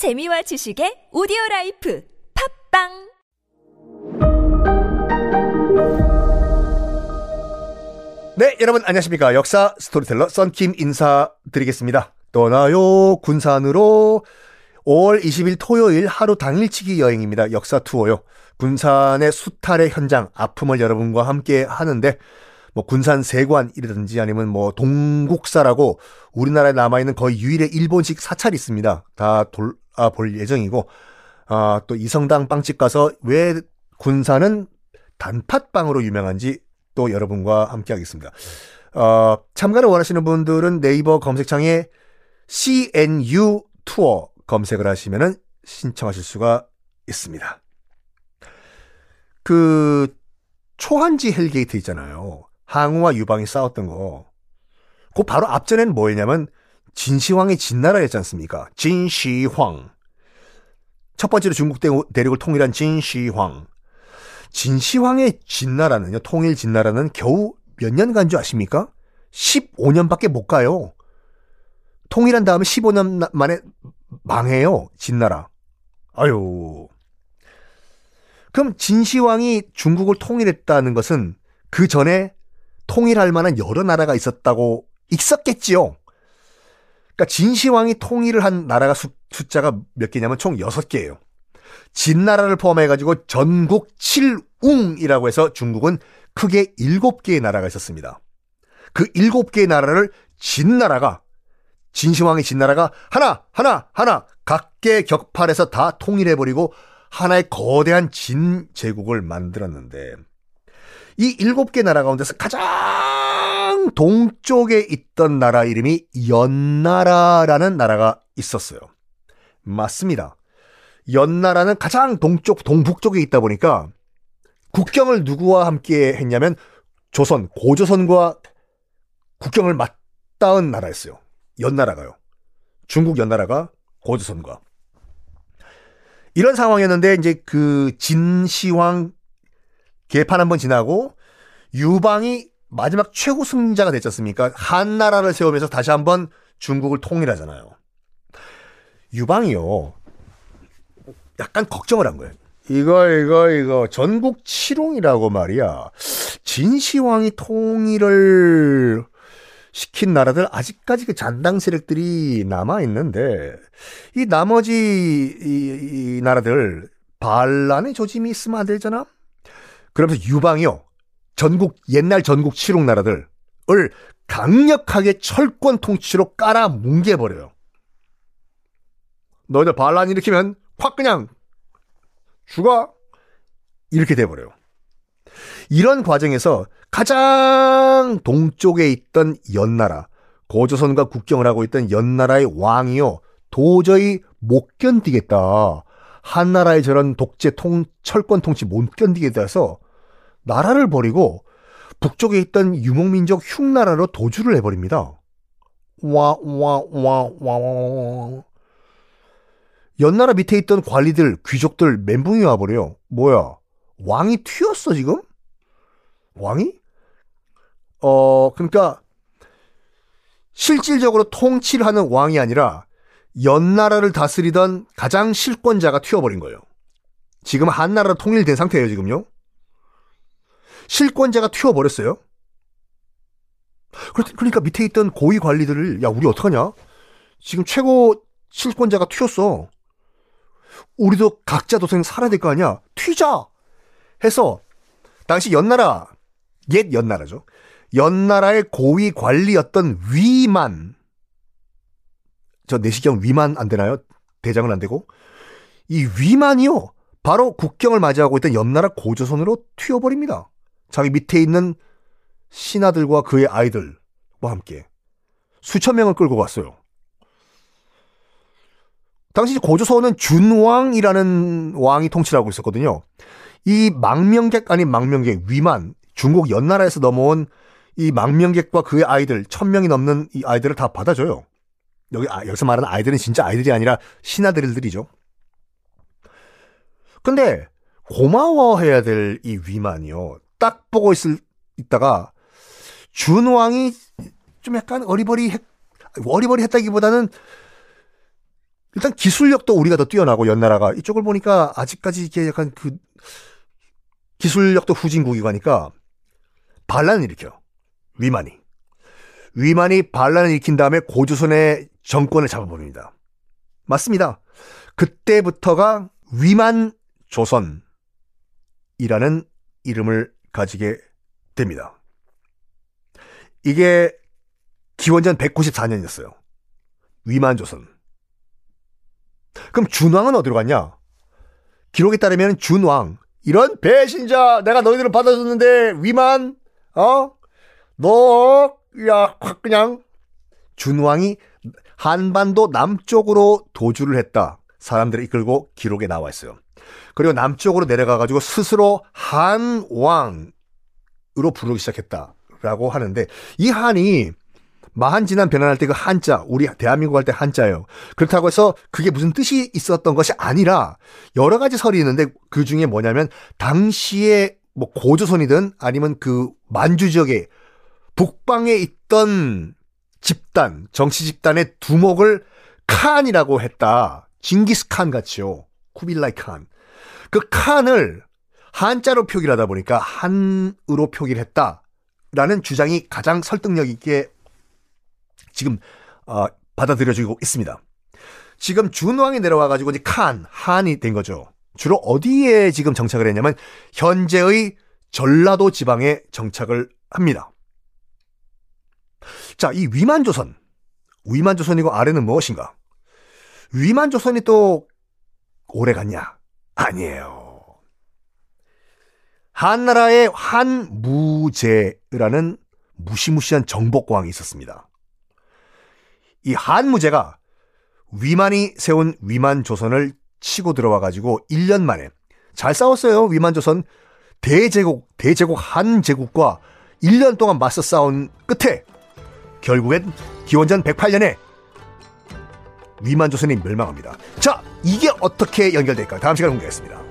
재미와 지식의 오디오 라이프 팟빵 네, 여러분 안녕하십니까. 역사 스토리텔러 썬킴 인사드리겠습니다. 떠나요 군산으로 5월 20일 토요일 하루 당일치기 여행입니다. 역사 투어요. 군산의 수탈의 현장, 아픔을 여러분과 함께 하는데 뭐 군산 세관이라든지 아니면 뭐 동국사라고 우리나라에 남아 있는 거의 유일의 일본식 사찰이 있습니다. 다 돌 아 볼 예정이고 아, 또 이성당 빵집 가서 왜 군산은 단팥빵으로 유명한지 또 여러분과 함께 하겠습니다. 어, 참가를 원하시는 분들은 네이버 검색창에 CNU 투어 검색을 하시면은 신청하실 수가 있습니다. 그 초한지 hell gate 있잖아요. 항우와 유방이 싸웠던 거. 그 바로 앞전에는 뭐였냐면 진시황의 진나라였지 않습니까? 진시황. 첫 번째로 중국 대륙을 통일한 진시황. 진시황의 진나라는요, 통일 진나라는 겨우 몇 년 간 줄 아십니까? 15년밖에 못 가요. 통일한 다음에 15년 만에 망해요, 진나라. 아유. 그럼 진시황이 중국을 통일했다는 것은 그 전에 통일할 만한 여러 나라가 있었다고 있었겠지요. 그러니까 진시황이 통일을 한 나라가 수, 숫자가 몇 개냐면 총 6개예요. 진나라를 포함해가지고 전국 7웅이라고 해서 중국은 크게 7개의 나라가 있었습니다. 그 7개의 나라를 진나라가, 진시황의 진나라가 하나, 하나, 하나, 각계 격팔해서 다 통일해버리고 하나의 거대한 진제국을 만들었는데, 이 7개 나라 가운데서 가장 동쪽에 있던 나라 이름이 연나라라는 나라가 있었어요. 맞습니다. 연나라는 가장 동쪽, 동북쪽에 있다 보니까 국경을 누구와 함께 했냐면 조선, 고조선과 국경을 맞닿은 나라였어요. 연나라가요. 중국 연나라가 고조선과. 이런 상황이었는데 이제 그 진시황 개판 한번 지나고 유방이 마지막 최고 승자가 됐지 않습니까? 한나라를 세우면서 다시 한번 중국을 통일하잖아요. 유방이요. 약간 걱정을 한 거예요. 이거 이거 이거 전국 칠홍이라고 말이야. 진시황이 통일을 시킨 나라들 아직까지 그 잔당 세력들이 남아 있는데 이 나머지 이, 이 나라들 반란의 조짐이 있으면 안 되잖아. 그러면서 유방이요. 전국 옛날 전국 칠홍 나라들을 강력하게 철권 통치로 깔아 뭉개버려요. 너희들 반란 일으키면 확 그냥 죽어 이렇게 돼버려요. 이런 과정에서 가장 동쪽에 있던 연나라 고조선과 국경을 하고 있던 연나라의 왕이요 도저히 못 견디겠다. 한나라의 저런 독재 통 철권 통치 못 견디겠다 해서 나라를 버리고 북쪽에 있던 유목민족 흉나라로 도주를 해버립니다. 와 와 와 와 연나라 밑에 있던 관리들, 귀족들 멘붕이 와버려요. 뭐야? 왕이 튀었어, 지금? 왕이? 어, 그러니까, 실질적으로 통치를 하는 왕이 아니라, 연나라를 다스리던 가장 실권자가 튀어버린 거예요. 지금 한나라 통일된 상태예요, 지금요. 실권자가 튀어버렸어요. 그러니까 밑에 있던 고위 관리들을, 야, 우리 어떡하냐? 지금 최고 실권자가 튀었어. 우리도 각자 도생 살아야 될 거 아니야? 튀자! 해서, 당시 연나라, 옛 연나라죠. 연나라의 고위 관리였던 위만, 저 내시경 위만 안 되나요? 대장은 안 되고. 이 위만이요. 바로 국경을 맞이하고 있던 옆나라 고조선으로 튀어버립니다. 자기 밑에 있는 신하들과 그의 아이들과 함께 수천 명을 끌고 갔어요. 당시 고조선은 준왕이라는 왕이 통치를 하고 있었거든요. 이 망명객 아닌 망명객 위만 중국 연나라에서 넘어온 이 망명객과 그의 아이들 천 명이 넘는 이 아이들을 다 받아줘요. 여기 아, 여기서 말하는 아이들은 진짜 아이들이 아니라 신하들들이죠. 근데 고마워해야 될 이 위만이요. 딱 보고 있을 있다가 준왕이 좀 약간 어리버리 했, 어리버리 했다기보다는 일단 기술력도 우리가 더 뛰어나고 연나라가 이쪽을 보니까 아직까지 이게 약간 그 기술력도 후진국이고 하니까 반란을 일으켜 위만이 위만이 반란을 일으킨 다음에 고조선의 정권을 잡아버립니다. 맞습니다. 그때부터가 위만 조선이라는 이름을 가지게 됩니다. 이게 기원전 194년이었어요. 위만 조선. 그럼 준왕은 어디로 갔냐? 기록에 따르면 준왕 이런 배신자 내가 너희들을 받아줬는데 위만 어? 너 야, 확 그냥 준왕이 한반도 남쪽으로 도주를 했다. 사람들을 이끌고 기록에 나와 있어요. 그리고 남쪽으로 내려가 가지고 스스로 한왕으로 부르기 시작했다라고 하는데 이 한이 마한진한 변환할 때 그 한자, 우리 대한민국 할 때 한자예요. 그렇다고 해서 그게 무슨 뜻이 있었던 것이 아니라 여러 가지 설이 있는데 그 중에 뭐냐면 당시에 뭐 고조선이든 아니면 그 만주 지역에 북방에 있던 집단, 정치 집단의 두목을 칸이라고 했다. 징기스 칸 같이요. 쿠빌라이 칸. 그 칸을 한자로 표기를 하다 보니까 한으로 표기를 했다. 라는 주장이 가장 설득력 있게 지금 어, 받아들여지고 있습니다. 지금 준왕이 내려와 가지고 이제 칸, 한이 된 거죠. 주로 어디에 지금 정착을 했냐면 현재의 전라도 지방에 정착을 합니다. 자, 이 위만조선. 위만조선이고 아래는 무엇인가? 위만 조선이 또 오래 갔냐? 아니에요. 한나라의 한무제라는 무시무시한 정복왕이 있었습니다. 이 한무제가 위만이 세운 위만 조선을 치고 들어와 가지고 1년 만에 잘 싸웠어요. 위만 조선 대제국 대제국 한제국과 1년 동안 맞서 싸운 끝에 결국엔 기원전 108년에 위만조선이 멸망합니다. 자, 이게 어떻게 연결될까요? 다음 시간에 공개하겠습니다.